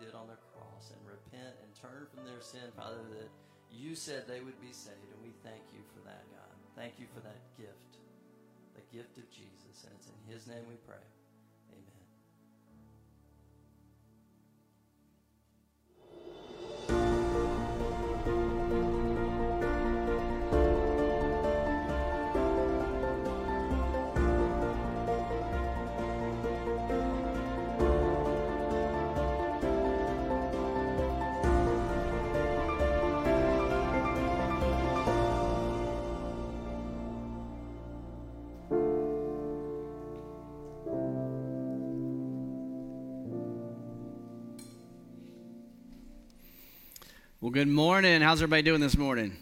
did on the cross and repent and turn from their sin, Father, that you said they would be saved. And we thank you for that, God. Thank you for that gift, the gift of Jesus. And it's in his name we pray. Well, good morning. How's everybody doing this morning?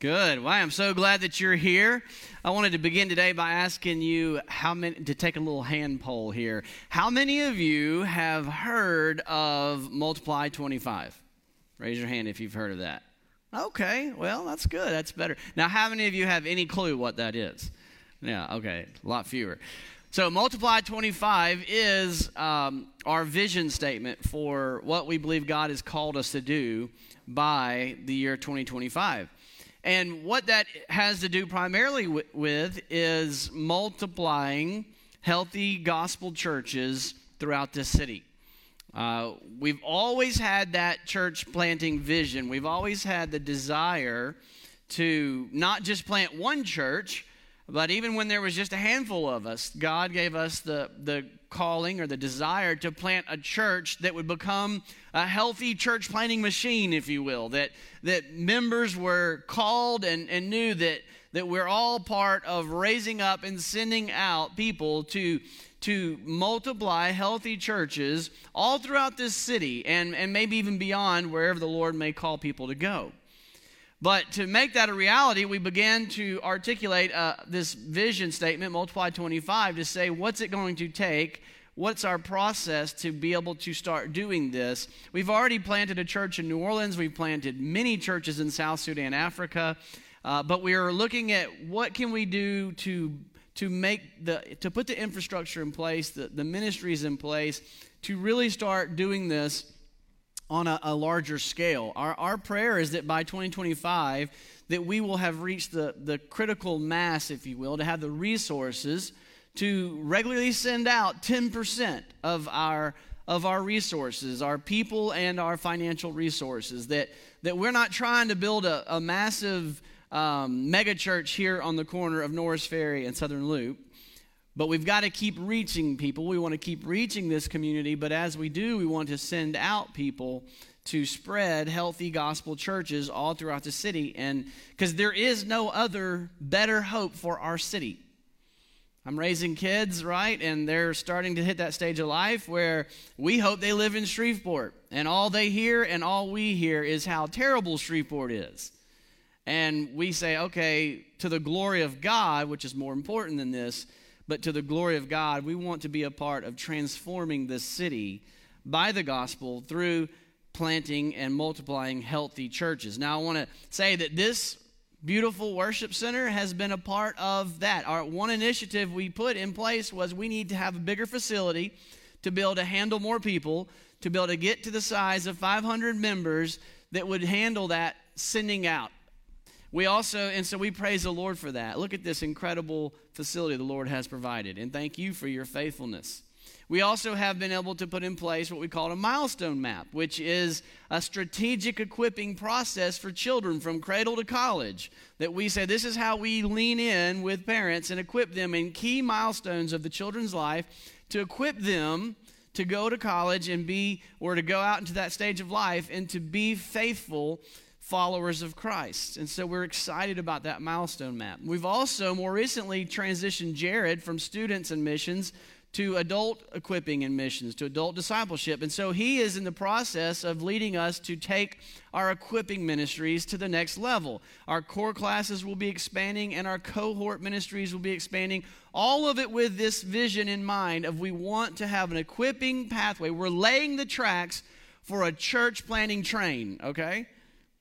Good. Well, I'm so glad that you're here. I wanted to begin today by asking you how many to take a little hand poll here. How many of you have heard of Multiply 25? Raise your hand if you've heard of that. Okay, well, that's good. That's better. Now, how many of you have any clue what that is? Yeah, okay, a lot fewer. So, Multiply 25 is um, our vision statement for what we believe God has called us to do by the year 2025. And what that has to do primarily with is multiplying healthy gospel churches throughout this city. Uh, we've always had that church planting vision. We've always had the desire to not just plant one church, but even when there was just a handful of us, God gave us the, the calling or the desire to plant a church that would become a healthy church planting machine, if you will, that, that members were called and, and knew that, that we're all part of raising up and sending out people to, to multiply healthy churches all throughout this city and, and maybe even beyond wherever the Lord may call people to go. But to make that a reality, we began to articulate uh, this vision statement, Multiply 25, to say what's it going to take? What's our process to be able to start doing this? We've already planted a church in New Orleans. We've planted many churches in South Sudan, Africa. Uh, but we are looking at what can we do to to make the to put the infrastructure in place, the, the ministries in place, to really start doing this on a, a, larger scale. Our, our prayer is that by 2025, that we will have reached the, the critical mass, if you will, to have the resources to regularly send out 10% of our of our resources, our people and our financial resources. That that we're not trying to build a, a massive um, mega church here on the corner of Norris Ferry and Southern Loop but we've got to keep reaching people. We want to keep reaching this community, but as we do, we want to send out people to spread healthy gospel churches all throughout the city. And because there is no other better hope for our city. I'm raising kids, right? And they're starting to hit that stage of life where we hope they live in Shreveport. And all they hear and all we hear is how terrible Shreveport is. And we say, okay, to the glory of God, which is more important than this, but to the glory of God, we want to be a part of transforming this city by the gospel through planting and multiplying healthy churches. Now, I want to say that this beautiful worship center has been a part of that. Our one initiative we put in place was we need to have a bigger facility to be able to handle more people, to be able to get to the size of 500 members that would handle that sending out we also, and so we praise the Lord for that. Look at this incredible facility the Lord has provided, and thank you for your faithfulness. We also have been able to put in place what we call a milestone map, which is a strategic equipping process for children from cradle to college. That we say this is how we lean in with parents and equip them in key milestones of the children's life to equip them to go to college and be, or to go out into that stage of life and to be faithful followers of Christ. And so we're excited about that milestone map. We've also more recently transitioned Jared from students and missions to adult equipping and missions, to adult discipleship. And so he is in the process of leading us to take our equipping ministries to the next level. Our core classes will be expanding and our cohort ministries will be expanding. All of it with this vision in mind of we want to have an equipping pathway. We're laying the tracks for a church planting train, okay?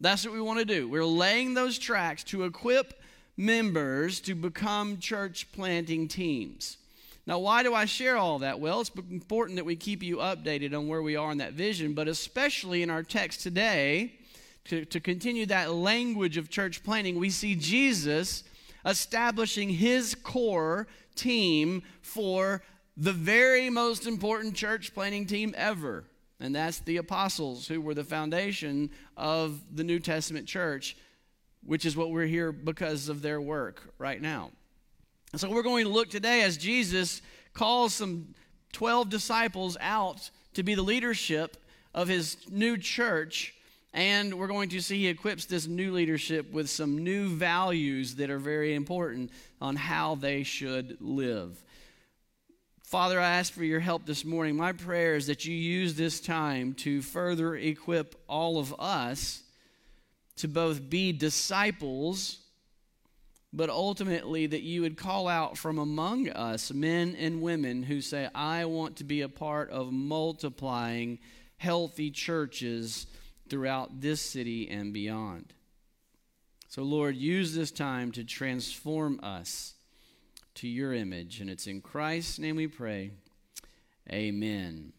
That's what we want to do. We're laying those tracks to equip members to become church planting teams. Now, why do I share all that? Well, it's important that we keep you updated on where we are in that vision, but especially in our text today, to, to continue that language of church planting, we see Jesus establishing his core team for the very most important church planting team ever. And that's the apostles, who were the foundation of the New Testament church, which is what we're here because of their work right now. So we're going to look today as Jesus calls some 12 disciples out to be the leadership of his new church. And we're going to see he equips this new leadership with some new values that are very important on how they should live. Father, I ask for your help this morning. My prayer is that you use this time to further equip all of us to both be disciples but ultimately that you would call out from among us men and women who say, I want to be a part of multiplying healthy churches throughout this city and beyond. So, Lord, use this time to transform us to your image. And it's in Christ's name we pray. Amen.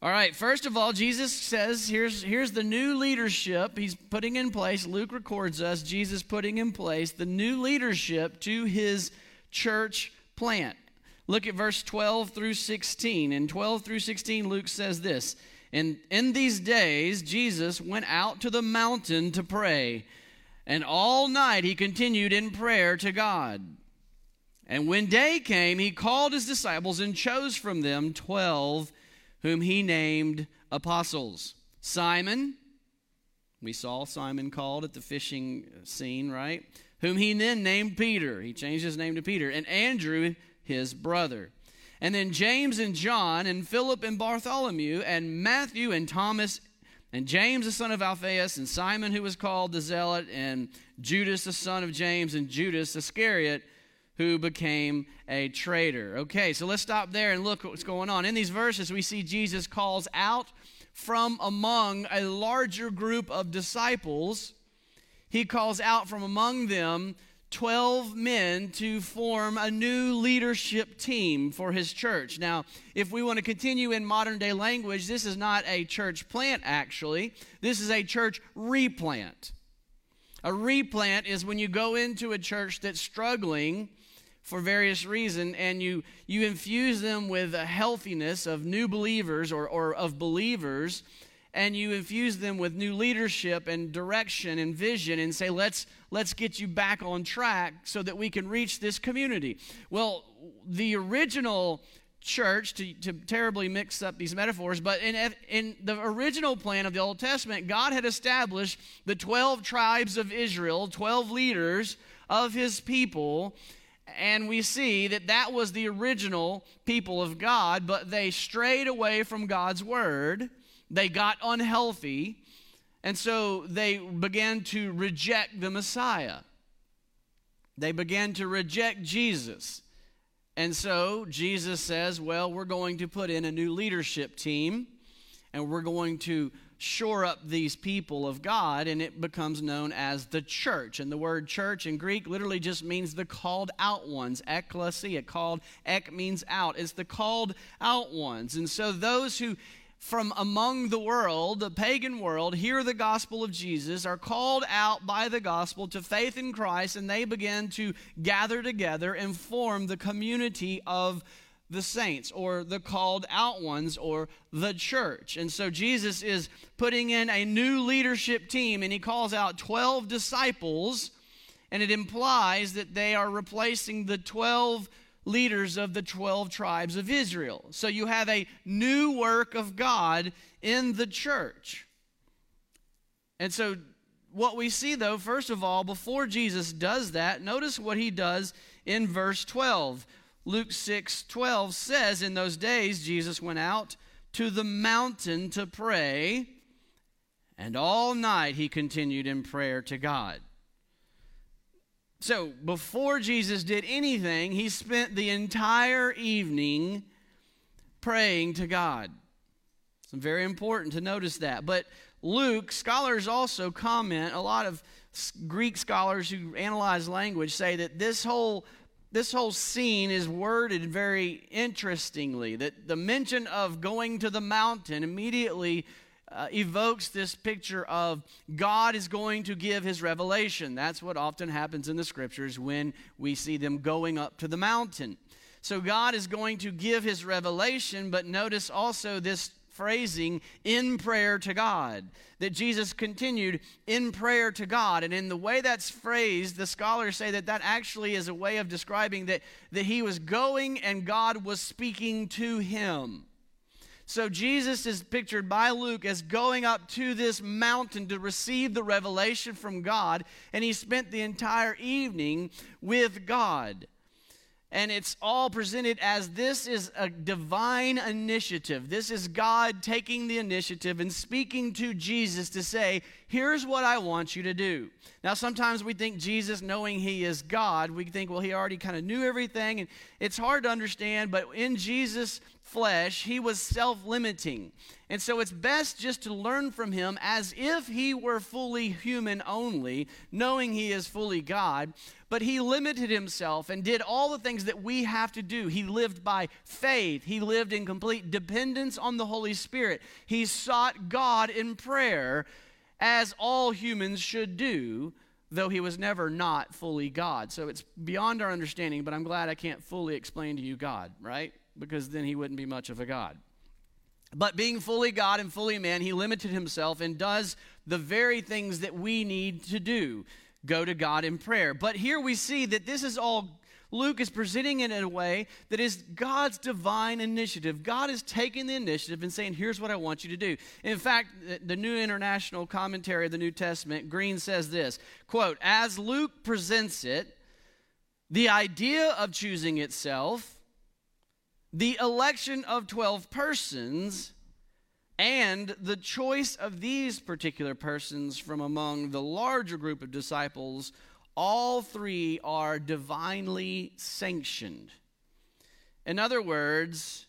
All right, first of all, Jesus says here's, here's the new leadership he's putting in place. Luke records us, Jesus putting in place the new leadership to his church plant. Look at verse 12 through 16. In 12 through 16, Luke says this And in these days, Jesus went out to the mountain to pray, and all night he continued in prayer to God. And when day came, he called his disciples and chose from them 12 whom he named apostles. Simon, we saw Simon called at the fishing scene, right? Whom he then named Peter. He changed his name to Peter. And Andrew, his brother. And then James and John, and Philip and Bartholomew, and Matthew and Thomas, and James the son of Alphaeus, and Simon who was called the Zealot, and Judas the son of James, and Judas Iscariot who became a traitor. Okay, so let's stop there and look what's going on. In these verses, we see Jesus calls out from among a larger group of disciples. He calls out from among them 12 men to form a new leadership team for his church. Now, if we want to continue in modern day language, this is not a church plant, actually. This is a church replant. A replant is when you go into a church that's struggling for various reasons and you you infuse them with a healthiness of new believers or, or of believers and you infuse them with new leadership and direction and vision and say let's let's get you back on track so that we can reach this community. Well the original church to, to terribly mix up these metaphors but in, in the original plan of the old testament god had established the 12 tribes of israel 12 leaders of his people and we see that that was the original people of God, but they strayed away from God's word. They got unhealthy, and so they began to reject the Messiah. They began to reject Jesus. And so Jesus says, Well, we're going to put in a new leadership team, and we're going to shore up these people of God, and it becomes known as the church. And the word church in Greek literally just means the called out ones. Ekklesia, called, ek means out. It's the called out ones. And so those who from among the world, the pagan world, hear the gospel of Jesus, are called out by the gospel to faith in Christ, and they begin to gather together and form the community of the saints or the called out ones or the church. And so Jesus is putting in a new leadership team and he calls out 12 disciples, and it implies that they are replacing the 12 leaders of the 12 tribes of Israel. So you have a new work of God in the church. And so what we see though, first of all, before Jesus does that, notice what he does in verse 12. Luke 6 12 says, In those days, Jesus went out to the mountain to pray, and all night he continued in prayer to God. So, before Jesus did anything, he spent the entire evening praying to God. It's very important to notice that. But Luke, scholars also comment, a lot of Greek scholars who analyze language say that this whole this whole scene is worded very interestingly. That the mention of going to the mountain immediately uh, evokes this picture of God is going to give his revelation. That's what often happens in the scriptures when we see them going up to the mountain. So God is going to give his revelation, but notice also this phrasing in prayer to God. That Jesus continued in prayer to God. And in the way that's phrased, the scholars say that that actually is a way of describing that, that he was going and God was speaking to him. So Jesus is pictured by Luke as going up to this mountain to receive the revelation from God, and he spent the entire evening with God. And it's all presented as this is a divine initiative. This is God taking the initiative and speaking to Jesus to say, Here's what I want you to do. Now, sometimes we think Jesus, knowing he is God, we think, well, he already kind of knew everything. And it's hard to understand, but in Jesus' flesh, he was self limiting. And so it's best just to learn from him as if he were fully human only, knowing he is fully God. But he limited himself and did all the things that we have to do. He lived by faith, he lived in complete dependence on the Holy Spirit. He sought God in prayer, as all humans should do though he was never not fully God. So it's beyond our understanding, but I'm glad I can't fully explain to you God, right? Because then he wouldn't be much of a God. But being fully God and fully man, he limited himself and does the very things that we need to do go to God in prayer. But here we see that this is all, Luke is presenting it in a way that is God's divine initiative. God is taking the initiative and saying, Here's what I want you to do. In fact, the New International Commentary of the New Testament, Green says this quote, As Luke presents it, the idea of choosing itself the election of 12 persons and the choice of these particular persons from among the larger group of disciples, all three are divinely sanctioned. In other words,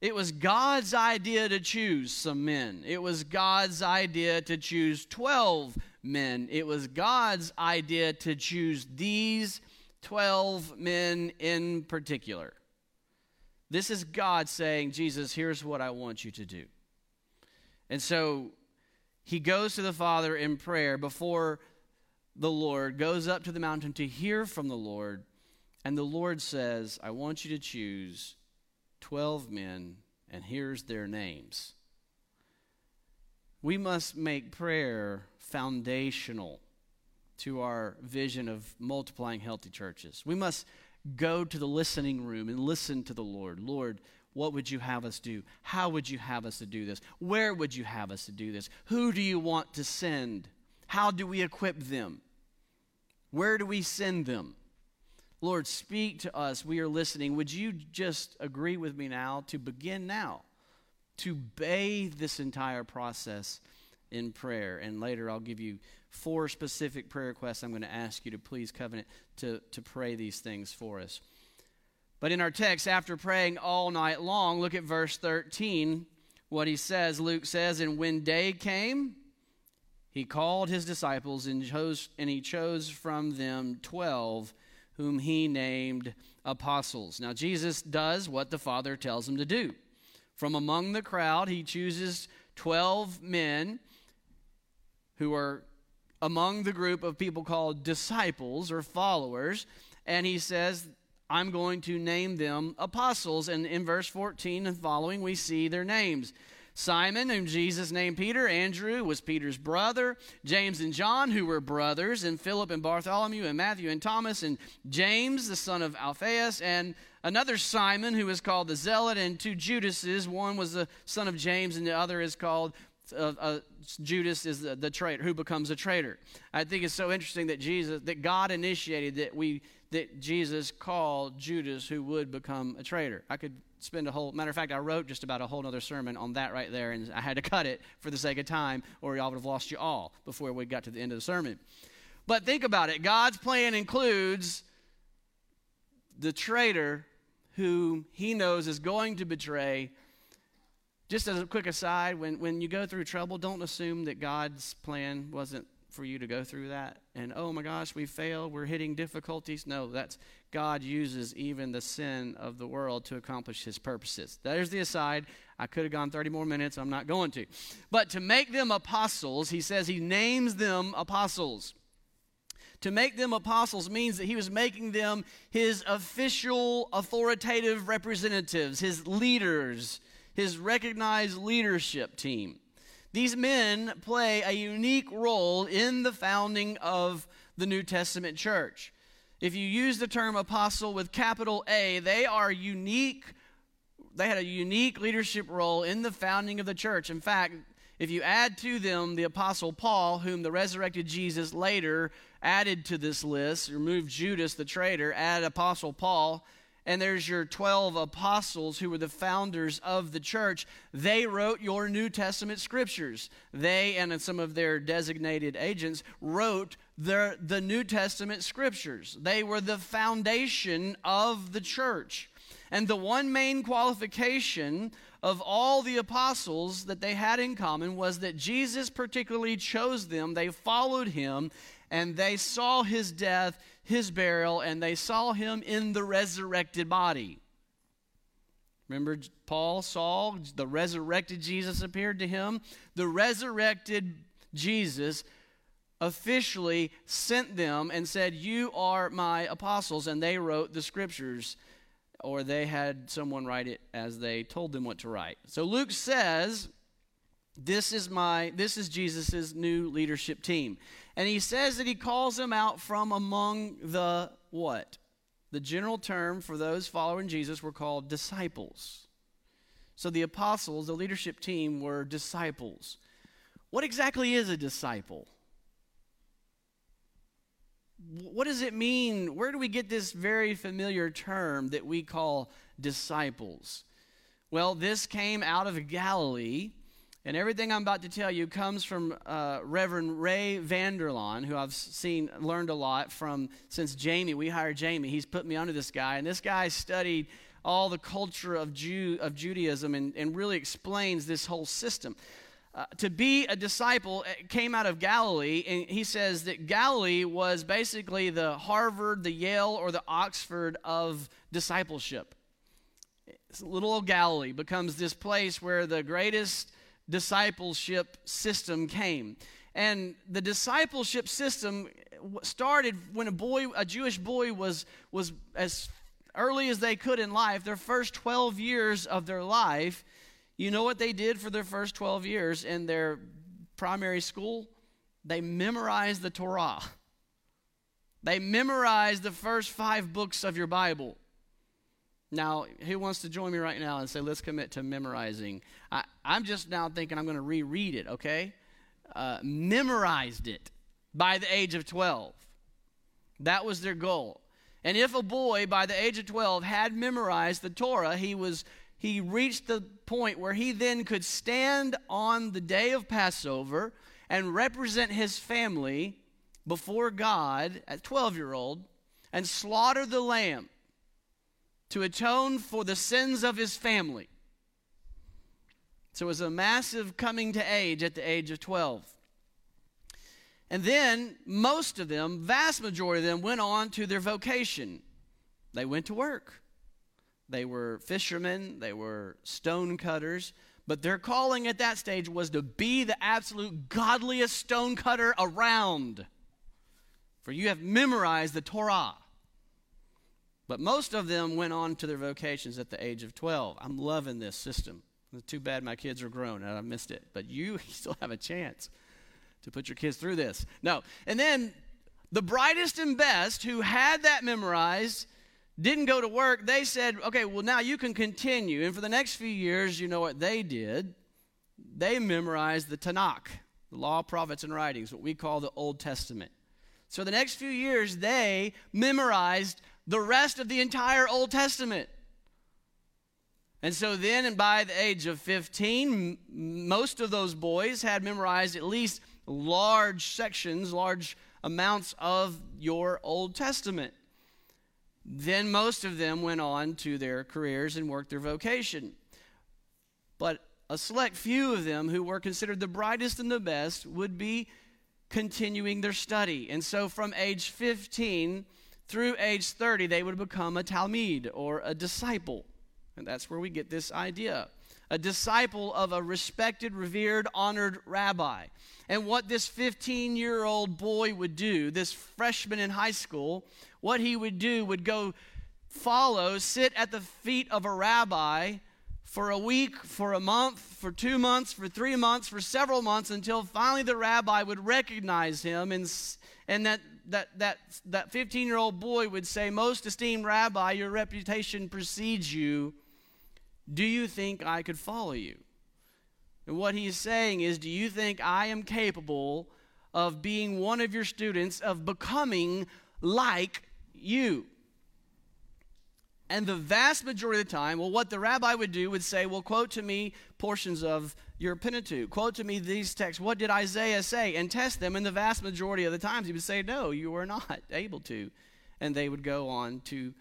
it was God's idea to choose some men. It was God's idea to choose 12 men. It was God's idea to choose these 12 men in particular. This is God saying, Jesus, here's what I want you to do. And so he goes to the Father in prayer before the Lord, goes up to the mountain to hear from the Lord. And the Lord says, I want you to choose 12 men, and here's their names. We must make prayer foundational to our vision of multiplying healthy churches. We must go to the listening room and listen to the Lord. Lord, what would you have us do? How would you have us to do this? Where would you have us to do this? Who do you want to send? How do we equip them? Where do we send them? Lord, speak to us. We are listening. Would you just agree with me now to begin now to bathe this entire process in prayer? And later I'll give you four specific prayer requests I'm going to ask you to please covenant to, to pray these things for us. But in our text, after praying all night long, look at verse 13. What he says, Luke says, And when day came, he called his disciples and, chose, and he chose from them 12, whom he named apostles. Now, Jesus does what the Father tells him to do. From among the crowd, he chooses 12 men who are among the group of people called disciples or followers, and he says, I'm going to name them apostles. And in verse 14 and following, we see their names. Simon, whom Jesus named Peter, Andrew was Peter's brother, James and John, who were brothers, and Philip and Bartholomew, and Matthew and Thomas, and James, the son of Alphaeus, and another Simon, who is called the Zealot, and two Judases. One was the son of James, and the other is called uh, uh, Judas is the, the traitor who becomes a traitor. I think it's so interesting that Jesus, that God initiated that we, that Jesus called Judas who would become a traitor. I could spend a whole matter of fact, I wrote just about a whole other sermon on that right there, and I had to cut it for the sake of time, or y'all would have lost you all before we got to the end of the sermon. But think about it God's plan includes the traitor who he knows is going to betray just as a quick aside, when, when you go through trouble, don't assume that God's plan wasn't for you to go through that and oh my gosh we fail we're hitting difficulties. No that's god uses even the sin of the world to accomplish his purposes. There's the aside. I could have gone 30 more minutes. I'm not going to. But to make them apostles he says he names them apostles. To make them apostles means that he was making them his official authoritative representatives his leaders his recognized leadership team these men play a unique role in the founding of the New Testament church. If you use the term apostle with capital A, they are unique. They had a unique leadership role in the founding of the church. In fact, if you add to them the apostle Paul, whom the resurrected Jesus later added to this list, removed Judas the traitor, add apostle Paul, and there's your 12 apostles who were the founders of the church. They wrote your New Testament scriptures. They and some of their designated agents wrote their, the New Testament scriptures. They were the foundation of the church. And the one main qualification of all the apostles that they had in common was that Jesus particularly chose them, they followed him, and they saw his death his burial, and they saw him in the resurrected body. Remember, Paul saw the resurrected Jesus appeared to him? The resurrected Jesus officially sent them and said, You are my apostles. And they wrote the scriptures, or they had someone write it as they told them what to write. So Luke says, This is my this is Jesus' new leadership team. And he says that he calls them out from among the what? The general term for those following Jesus were called disciples. So the apostles, the leadership team, were disciples. What exactly is a disciple? What does it mean? Where do we get this very familiar term that we call disciples? Well, this came out of Galilee and everything I'm about to tell you comes from uh, Reverend Ray Vander Laan, who I've seen, learned a lot from since Jamie. We hired Jamie. He's put me under this guy. And this guy studied all the culture of, Jew, of Judaism and, and really explains this whole system. Uh, to be a disciple came out of Galilee, and he says that Galilee was basically the Harvard, the Yale, or the Oxford of discipleship. Little old Galilee becomes this place where the greatest discipleship system came. And the discipleship system started when a boy, a Jewish boy, was, was as early as they could in life, their first 12 years of their life. You know what they did for their first 12 years in their primary school? They memorized the Torah. They memorized the first five books of your Bible. Now, who wants to join me right now and say, let's commit to memorizing? I, am just now thinking I'm going to reread it, okay? Uh, memorized it by the age of 12. That was their goal. And if a boy by the age of 12 had memorized the Torah, he was he reached the point where he then could stand on the day of Passover and represent his family before God at 12 year old and slaughter the lamb to atone for the sins of his family. So it was a massive coming to age at the age of 12. And then most of them, vast majority of them, went on to their vocation. They went to work. They were fishermen, they were stone cutters, but their calling at that stage was to be the absolute godliest stone cutter around. For you have memorized the Torah. But most of them went on to their vocations at the age of 12. I'm loving this system. It's too bad my kids are grown and I missed it. But you still have a chance to put your kids through this. No. And then the brightest and best who had that memorized didn't go to work. They said, okay, well, now you can continue. And for the next few years, you know what they did? They memorized the Tanakh, the law, prophets, and writings, what we call the Old Testament. So the next few years, they memorized the rest of the entire Old Testament. And so then, and by the age of 15, most of those boys had memorized at least large sections, large amounts of your Old Testament. Then most of them went on to their careers and worked their vocation. But a select few of them who were considered the brightest and the best would be continuing their study. And so from age 15 through age 30, they would become a Talmud or a disciple. And that's where we get this idea. A disciple of a respected, revered, honored rabbi. And what this 15 year old boy would do, this freshman in high school, what he would do would go follow, sit at the feet of a rabbi for a week, for a month, for two months, for three months, for several months, until finally the rabbi would recognize him and, and that that that that 15 year old boy would say most esteemed rabbi your reputation precedes you do you think i could follow you and what he's saying is do you think i am capable of being one of your students of becoming like you and the vast majority of the time, well, what the rabbi would do would say, well, quote to me portions of your Pentateuch. Quote to me these texts. What did Isaiah say? And test them. And the vast majority of the times, he would say, no, you are not able to. And they would go on to,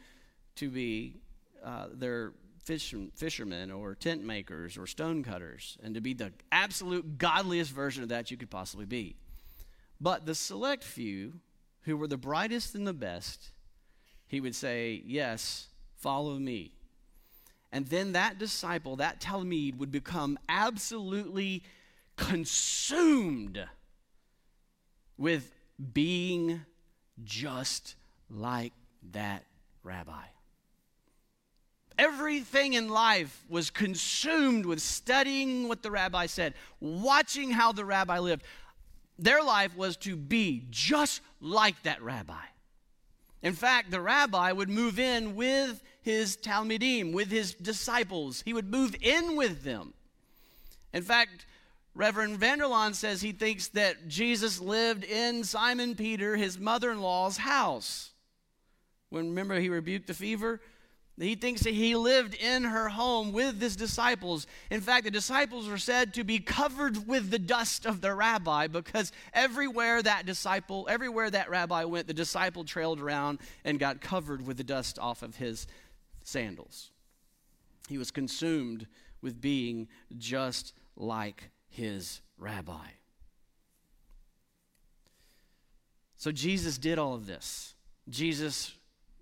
to be uh, their fish, fishermen or tent makers or stone cutters and to be the absolute godliest version of that you could possibly be. But the select few who were the brightest and the best, he would say, yes, Follow me. And then that disciple, that Talmud, would become absolutely consumed with being just like that rabbi. Everything in life was consumed with studying what the rabbi said, watching how the rabbi lived. Their life was to be just like that rabbi. In fact, the rabbi would move in with his talmidim, with his disciples. He would move in with them. In fact, Reverend Vander Laan says he thinks that Jesus lived in Simon Peter, his mother in law's house. When remember he rebuked the fever? He thinks that he lived in her home with his disciples. In fact, the disciples were said to be covered with the dust of the rabbi because everywhere that disciple, everywhere that rabbi went, the disciple trailed around and got covered with the dust off of his sandals. He was consumed with being just like his rabbi. So Jesus did all of this. Jesus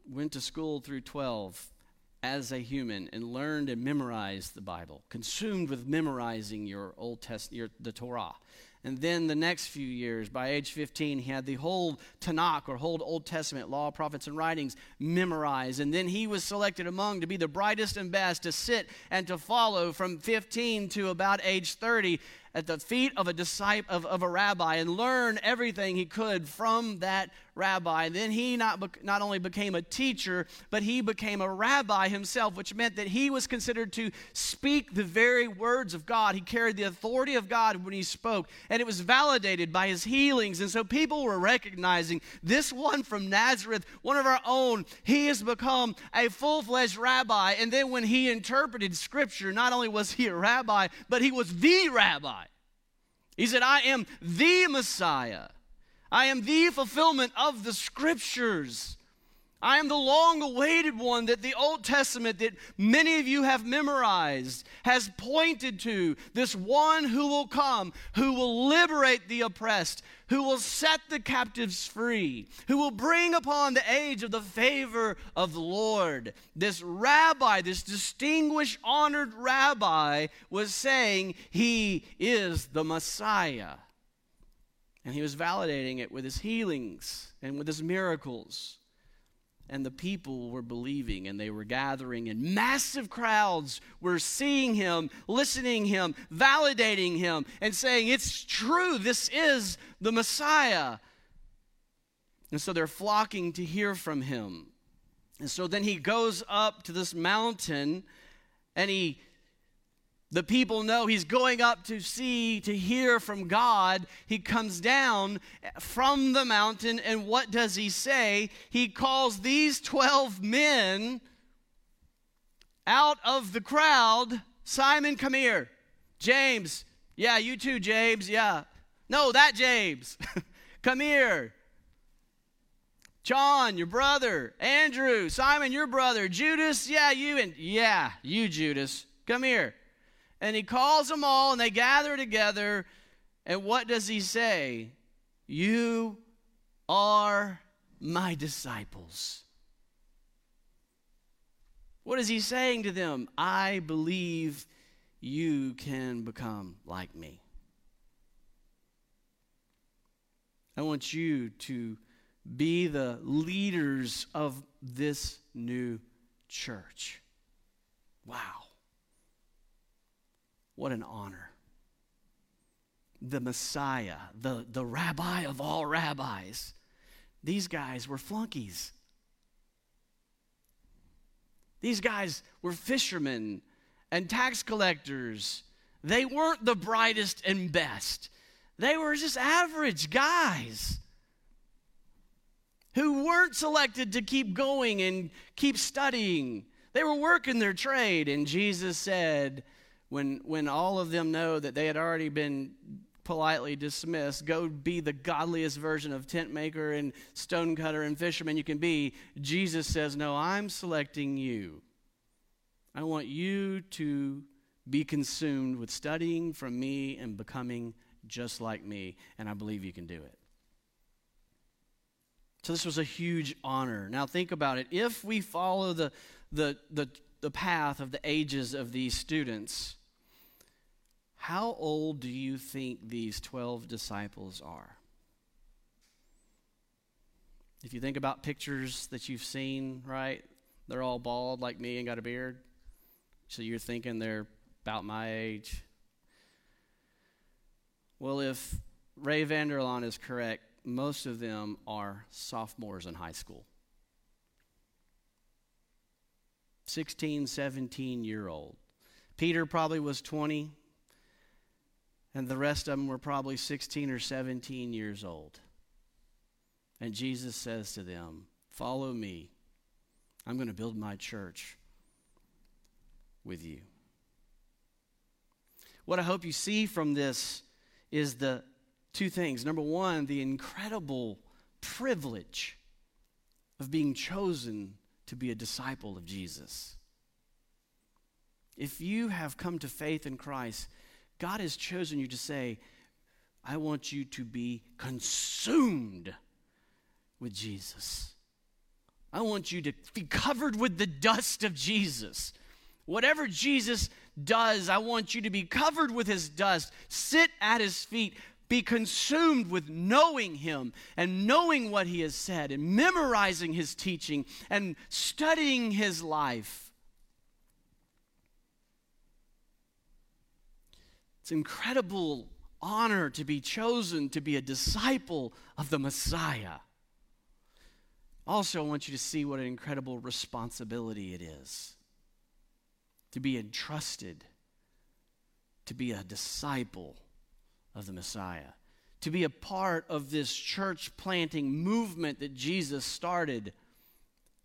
went to school through 12 as a human and learned and memorized the Bible, consumed with memorizing your Old Testament, your, the Torah. And then the next few years, by age 15, he had the whole Tanakh or whole Old Testament law, prophets, and writings memorized. And then he was selected among to be the brightest and best to sit and to follow from 15 to about age 30 at the feet of a disciple of, of a rabbi and learn everything he could from that rabbi. And then he not, not only became a teacher, but he became a rabbi himself, which meant that he was considered to speak the very words of God. He carried the authority of God when he spoke, and it was validated by his healings. And so people were recognizing this one from Nazareth, one of our own, he has become a full fledged rabbi. And then when he interpreted scripture, not only was he a rabbi, but he was the rabbi. He said, I am the Messiah. I am the fulfillment of the scriptures. I am the long awaited one that the Old Testament, that many of you have memorized, has pointed to. This one who will come, who will liberate the oppressed, who will set the captives free, who will bring upon the age of the favor of the Lord. This rabbi, this distinguished, honored rabbi, was saying he is the Messiah. And he was validating it with his healings and with his miracles. And the people were believing and they were gathering, and massive crowds were seeing him, listening him, validating him, and saying, It's true, this is the Messiah. And so they're flocking to hear from him. And so then he goes up to this mountain and he the people know he's going up to see, to hear from God. He comes down from the mountain, and what does he say? He calls these 12 men out of the crowd. Simon, come here. James, yeah, you too, James, yeah. No, that James, come here. John, your brother. Andrew, Simon, your brother. Judas, yeah, you, and yeah, you, Judas, come here and he calls them all and they gather together. And what does he say? You are my disciples. What is he saying to them? I believe you can become like me. I want you to be the leaders of this new church. Wow. What an honor. The Messiah, the, the rabbi of all rabbis. These guys were flunkies. These guys were fishermen and tax collectors. They weren't the brightest and best. They were just average guys who weren't selected to keep going and keep studying. They were working their trade. And Jesus said, when, when all of them know that they had already been politely dismissed, go be the godliest version of tent maker and stone cutter and fisherman you can be, Jesus says, No, I'm selecting you. I want you to be consumed with studying from me and becoming just like me, and I believe you can do it. So this was a huge honor. Now think about it. If we follow the, the, the, the path of the ages of these students, how old do you think these 12 disciples are? If you think about pictures that you've seen, right? They're all bald like me and got a beard. So you're thinking they're about my age. Well, if Ray Vander Laan is correct, most of them are sophomores in high school. 16, 17 year old. Peter probably was 20, and the rest of them were probably 16 or 17 years old. And Jesus says to them, Follow me. I'm going to build my church with you. What I hope you see from this is the two things. Number one, the incredible privilege of being chosen to be a disciple of Jesus. If you have come to faith in Christ, God has chosen you to say, I want you to be consumed with Jesus. I want you to be covered with the dust of Jesus. Whatever Jesus does, I want you to be covered with his dust, sit at his feet, be consumed with knowing him and knowing what he has said and memorizing his teaching and studying his life. It's incredible honor to be chosen to be a disciple of the Messiah. Also, I want you to see what an incredible responsibility it is to be entrusted to be a disciple of the Messiah, to be a part of this church planting movement that Jesus started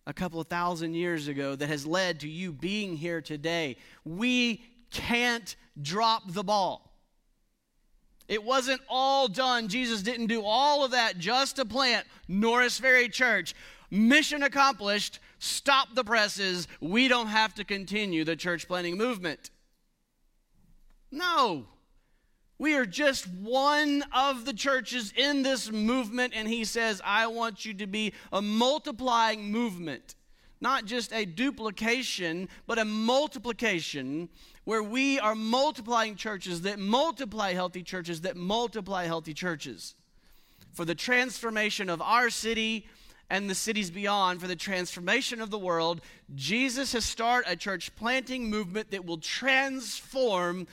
a couple of thousand years ago that has led to you being here today. We can't drop the ball. It wasn't all done. Jesus didn't do all of that just to plant Norris Ferry Church. Mission accomplished. Stop the presses. We don't have to continue the church planting movement. No. We are just one of the churches in this movement, and he says, I want you to be a multiplying movement, not just a duplication, but a multiplication where we are multiplying churches that multiply healthy churches that multiply healthy churches for the transformation of our city and the cities beyond for the transformation of the world. Jesus has started a church planting movement that will transform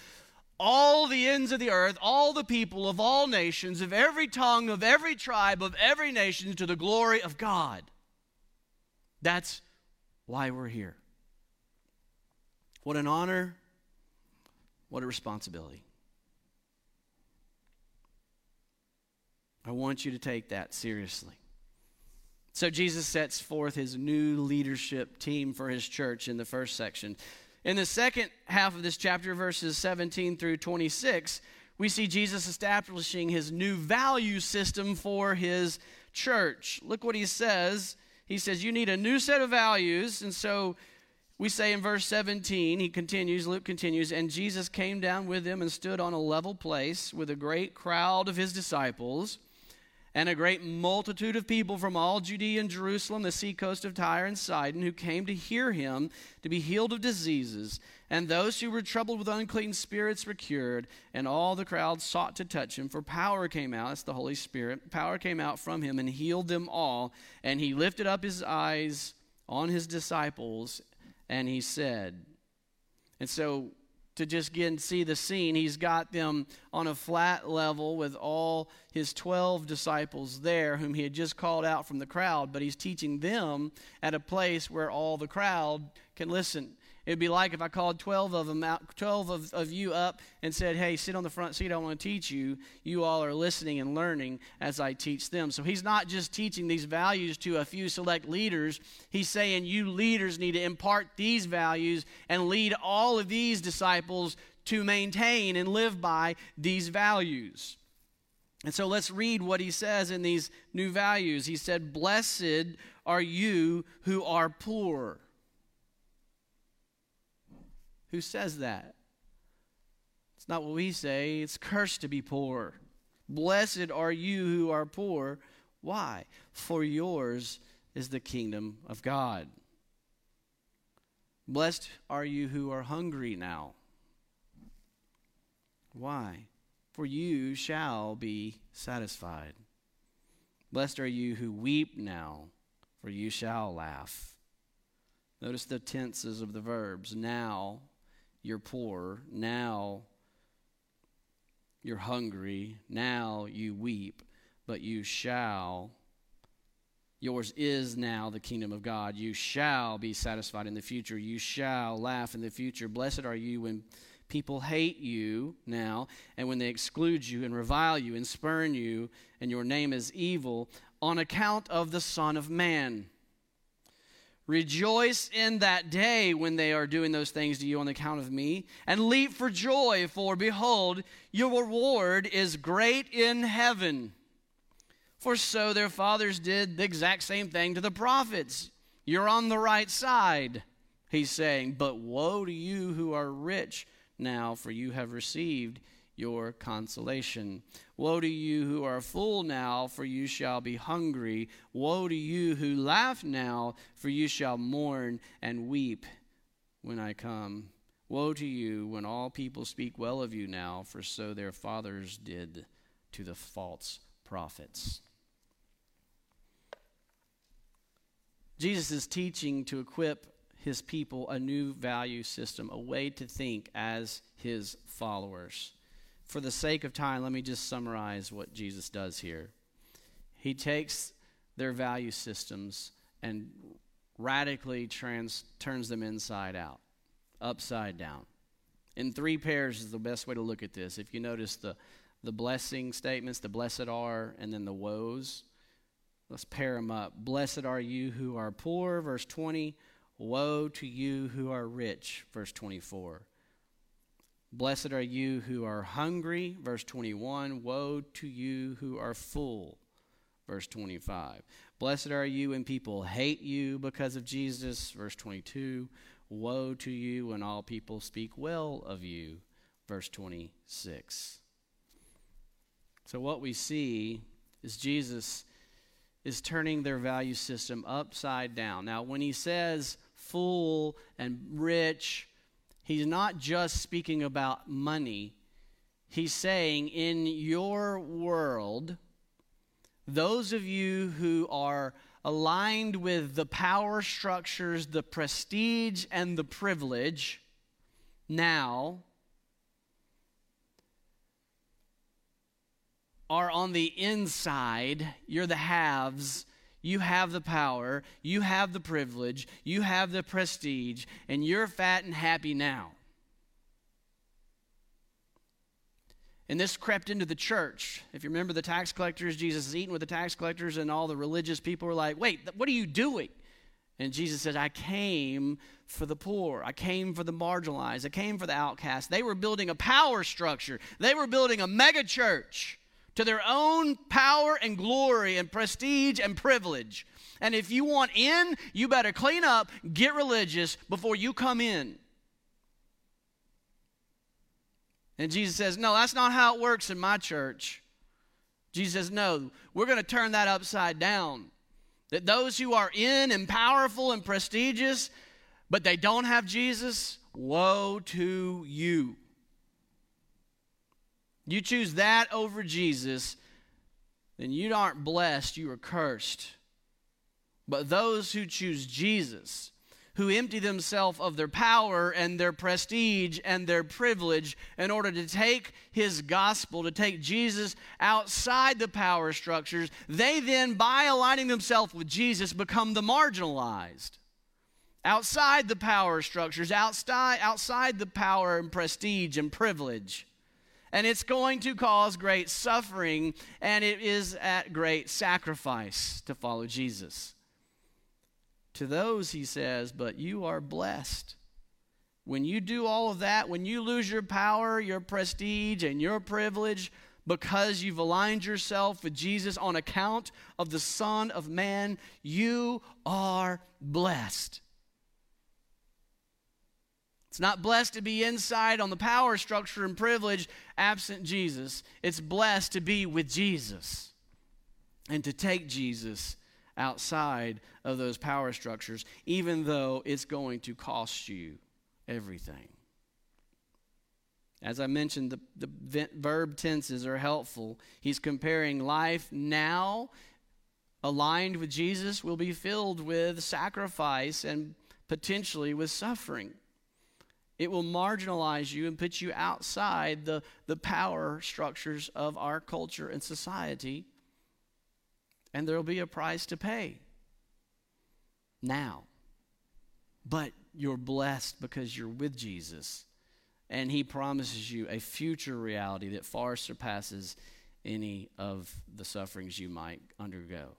all the ends of the earth, all the people of all nations, of every tongue, of every tribe, of every nation, to the glory of God. That's why we're here. What an honor, what a responsibility. I want you to take that seriously. So Jesus sets forth his new leadership team for his church in the first section. In the second half of this chapter, verses 17 through 26, we see Jesus establishing his new value system for his church. Look what he says. He says, You need a new set of values. And so we say in verse 17, he continues, Luke continues, and Jesus came down with them and stood on a level place with a great crowd of his disciples. and a great multitude of people from all Judea and Jerusalem, the seacoast of Tyre and Sidon, who came to hear him to be healed of diseases. And those who were troubled with unclean spirits were cured, and all the crowd sought to touch him, for power came out, that's the Holy Spirit, power came out from him and healed them all. And he lifted up his eyes on his disciples, and he said, and so to just get and see the scene. He's got them on a flat level with all his 12 disciples there, whom he had just called out from the crowd, but he's teaching them at a place where all the crowd can listen. It'd be like if I called 12 of them out, 12 of, of you up and said, Hey, sit on the front seat. I want to teach you. You all are listening and learning as I teach them. So he's not just teaching these values to a few select leaders. He's saying, You leaders need to impart these values and lead all of these disciples to maintain and live by these values. And so let's read what he says in these new values. He said, Blessed are you who are poor who says that. It's not what we say, it's cursed to be poor. Blessed are you who are poor. Why? For yours is the kingdom of God. Blessed are you who are hungry now. Why? For you shall be satisfied. Blessed are you who weep now, for you shall laugh. Notice the tenses of the verbs now you're poor. Now you're hungry. Now you weep, but you shall. Yours is now the kingdom of God. You shall be satisfied in the future. You shall laugh in the future. Blessed are you when people hate you now, and when they exclude you and revile you and spurn you, and your name is evil, on account of the Son of Man. Rejoice in that day when they are doing those things to you on account of me, and leap for joy, for behold, your reward is great in heaven. For so their fathers did the exact same thing to the prophets. You're on the right side, he's saying. But woe to you who are rich now, for you have received your consolation. Woe to you who are full now, for you shall be hungry. Woe to you who laugh now, for you shall mourn and weep when I come. Woe to you when all people speak well of you now, for so their fathers did to the false prophets. Jesus is teaching to equip his people a new value system, a way to think as his followers for the sake of time, let me just summarize what Jesus does here. He takes their value systems and radically trans, turns them inside out, upside down. In three pairs is the best way to look at this. If you notice the, the blessing statements, the blessed are, and then the woes, let's pair them up. Blessed are you who are poor, verse 20. Woe to you who are rich, verse 24. Blessed are you who are hungry, verse 21. Woe to you who are full, verse 25. Blessed are you when people hate you because of Jesus, verse 22. Woe to you when all people speak well of you, verse 26. So, what we see is Jesus is turning their value system upside down. Now, when he says full and rich, He's not just speaking about money. He's saying, in your world, those of you who are aligned with the power structures, the prestige, and the privilege, now are on the inside, you're the haves, you have the power, you have the privilege, you have the prestige, and you're fat and happy now. And this crept into the church. If you remember the tax collectors, Jesus is eating with the tax collectors, and all the religious people were like, Wait, what are you doing? And Jesus said, I came for the poor. I came for the marginalized. I came for the outcast. They were building a power structure, they were building a mega church to their own power and glory and prestige and privilege. And if you want in, you better clean up, get religious before you come in. And Jesus says, No, that's not how it works in my church. Jesus says, No, we're going to turn that upside down. That those who are in and powerful and prestigious, but they don't have Jesus, woe to you. You choose that over Jesus, then you aren't blessed, you are cursed. But those who choose Jesus, who empty themselves of their power and their prestige and their privilege in order to take his gospel, to take Jesus outside the power structures, they then, by aligning themselves with Jesus, become the marginalized. Outside the power structures, outside, outside the power and prestige and privilege. And it's going to cause great suffering, and it is at great sacrifice to follow Jesus. To those, he says, but you are blessed. When you do all of that, when you lose your power, your prestige, and your privilege because you've aligned yourself with Jesus on account of the Son of Man, you are blessed. It's not blessed to be inside on the power structure and privilege absent Jesus. It's blessed to be with Jesus and to take Jesus outside of those power structures, even though it's going to cost you everything. As I mentioned, the, the verb tenses are helpful. He's comparing life now, aligned with Jesus, will be filled with sacrifice and potentially with suffering. It will marginalize you and put you outside the, the power structures of our culture and society and there will be a price to pay now. But you're blessed because you're with Jesus, and He promises you a future reality that far surpasses any of the sufferings you might undergo.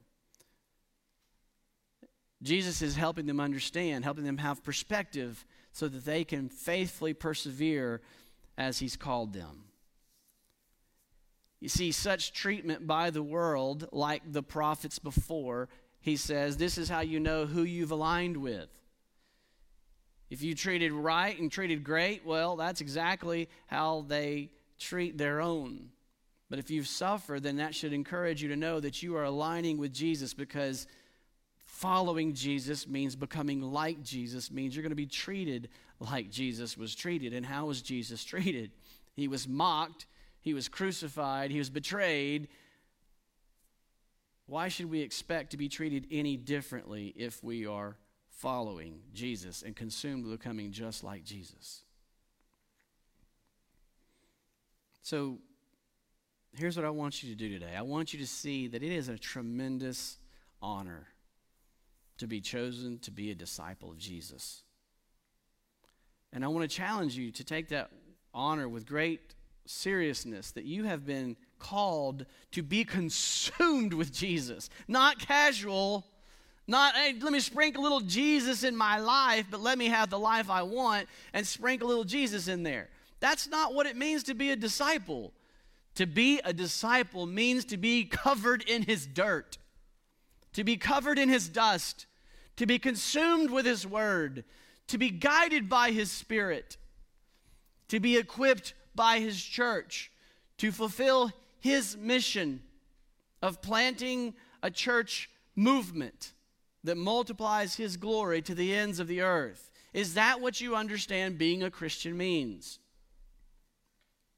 Jesus is helping them understand, helping them have perspective so that they can faithfully persevere as He's called them. You see, such treatment by the world, like the prophets before, he says, this is how you know who you've aligned with. If you treated right and treated great, well, that's exactly how they treat their own. But if you've suffered, then that should encourage you to know that you are aligning with Jesus because following Jesus means becoming like Jesus, means you're going to be treated like Jesus was treated. And how was Jesus treated? He was mocked, he was crucified, he was betrayed. Why should we expect to be treated any differently if we are following Jesus and consumed with becoming just like Jesus? So, here's what I want you to do today I want you to see that it is a tremendous honor to be chosen to be a disciple of Jesus. And I want to challenge you to take that honor with great seriousness that you have been called to be consumed with Jesus. Not casual, not, hey, let me sprinkle a little Jesus in my life, but let me have the life I want and sprinkle a little Jesus in there. That's not what it means to be a disciple. To be a disciple means to be covered in his dirt, to be covered in his dust, to be consumed with his word, to be guided by his spirit, to be equipped by his church to fulfill his mission of planting a church movement that multiplies his glory to the ends of the earth. Is that what you understand being a Christian means?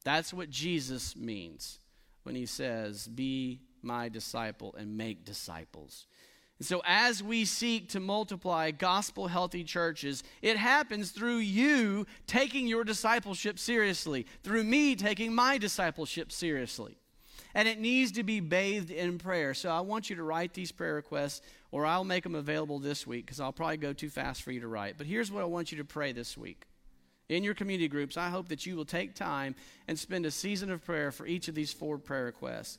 That's what Jesus means when he says, Be my disciple and make disciples. And so, as we seek to multiply gospel healthy churches, it happens through you taking your discipleship seriously, through me taking my discipleship seriously. And it needs to be bathed in prayer. So, I want you to write these prayer requests, or I'll make them available this week because I'll probably go too fast for you to write. But here's what I want you to pray this week. In your community groups, I hope that you will take time and spend a season of prayer for each of these four prayer requests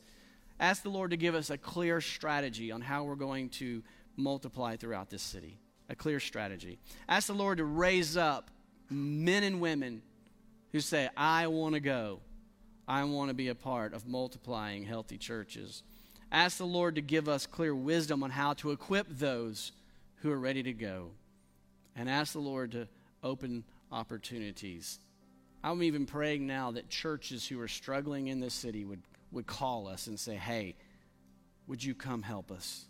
ask the Lord to give us a clear strategy on how we're going to multiply throughout this city. A clear strategy. Ask the Lord to raise up men and women who say, I want to go. I want to be a part of multiplying healthy churches. Ask the Lord to give us clear wisdom on how to equip those who are ready to go. And ask the Lord to open opportunities. I'm even praying now that churches who are struggling in this city would would call us and say, Hey, would you come help us?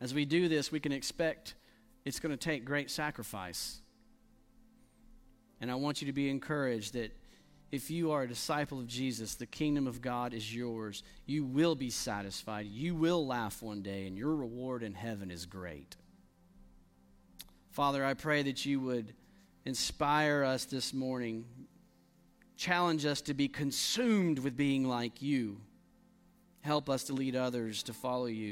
As we do this, we can expect it's going to take great sacrifice. And I want you to be encouraged that if you are a disciple of Jesus, the kingdom of God is yours. You will be satisfied. You will laugh one day, and your reward in heaven is great. Father, I pray that you would inspire us this morning, challenge us to be consumed with being like you, help us to lead others to follow you.